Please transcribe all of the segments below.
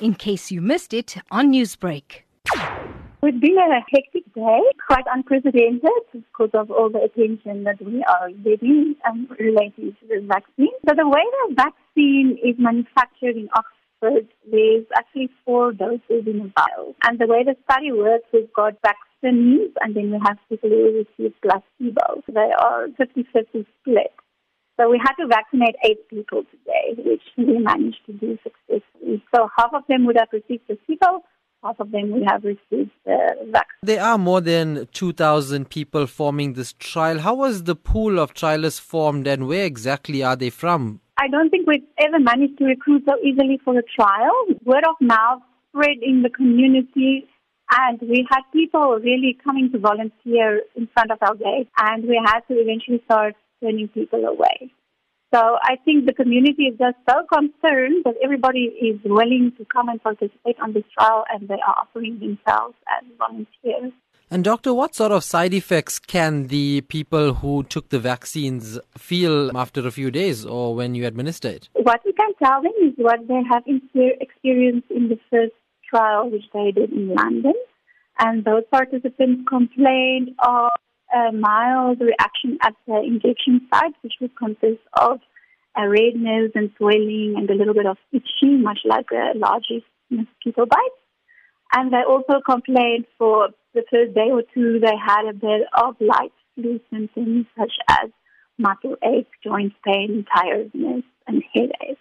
in case you missed it on Newsbreak. It's been a hectic day, quite unprecedented because of all the attention that we are getting um, relating to the vaccine. So the way the vaccine is manufactured in Oxford, there's actually four doses in a vial. And the way the study works, we've got vaccines and then we have people who receive placebo. They are 50-50 split. So we had to vaccinate eight people today, which we managed to do successfully. So half of them would have received placebo, half of them would have received the vaccine. There are more than 2,000 people forming this trial. How was the pool of trialists formed and where exactly are they from? I don't think we've ever managed to recruit so easily for a trial. Word of mouth spread in the community and we had people really coming to volunteer in front of our gate and we had to eventually start turning people away. So I think the community is just so concerned that everybody is willing to come and participate on this trial and they are offering themselves as volunteers. And, Doctor, what sort of side effects can the people who took the vaccines feel after a few days or when you administer it? What we can tell them is what they have experienced in the first trial, which they did in London. And those participants complained of a mild reaction at the injection site, which would consist of a redness and swelling and a little bit of itching, much like a large mosquito bite. And they also complained for the first day or two they had a bit of light flu symptoms such as muscle ache, joint pain, tiredness, and headache.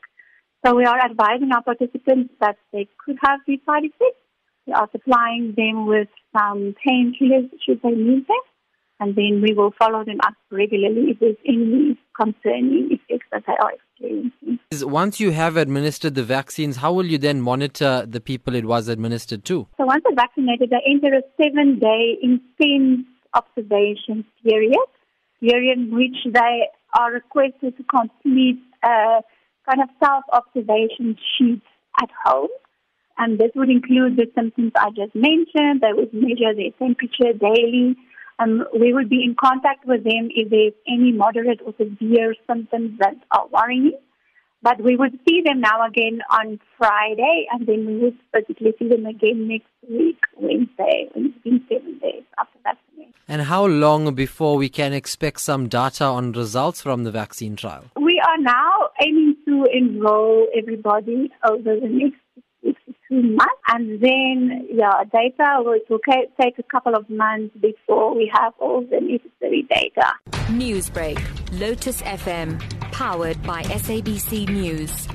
So we are advising our participants that they could have these side effects. We are supplying them with some painkillers should they need them and then we will follow them up regularly if there's any concerning effects that they are experiencing. Once you have administered the vaccines, how will you then monitor the people it was administered to? So once they're vaccinated, they enter a seven-day intense observation period, during which they are requested to complete a kind of self-observation sheet at home. And this would include the symptoms I just mentioned. They would measure their temperature daily um, we will be in contact with them if there's any moderate or severe symptoms that are worrying. But we would see them now again on Friday, and then we would basically see them again next week, Wednesday, it's seven days after vaccination. And how long before we can expect some data on results from the vaccine trial? We are now aiming to enroll everybody over the next two months. And then, yeah, data will take a couple of months before we have all the necessary data. Newsbreak, Lotus FM, powered by SABC News.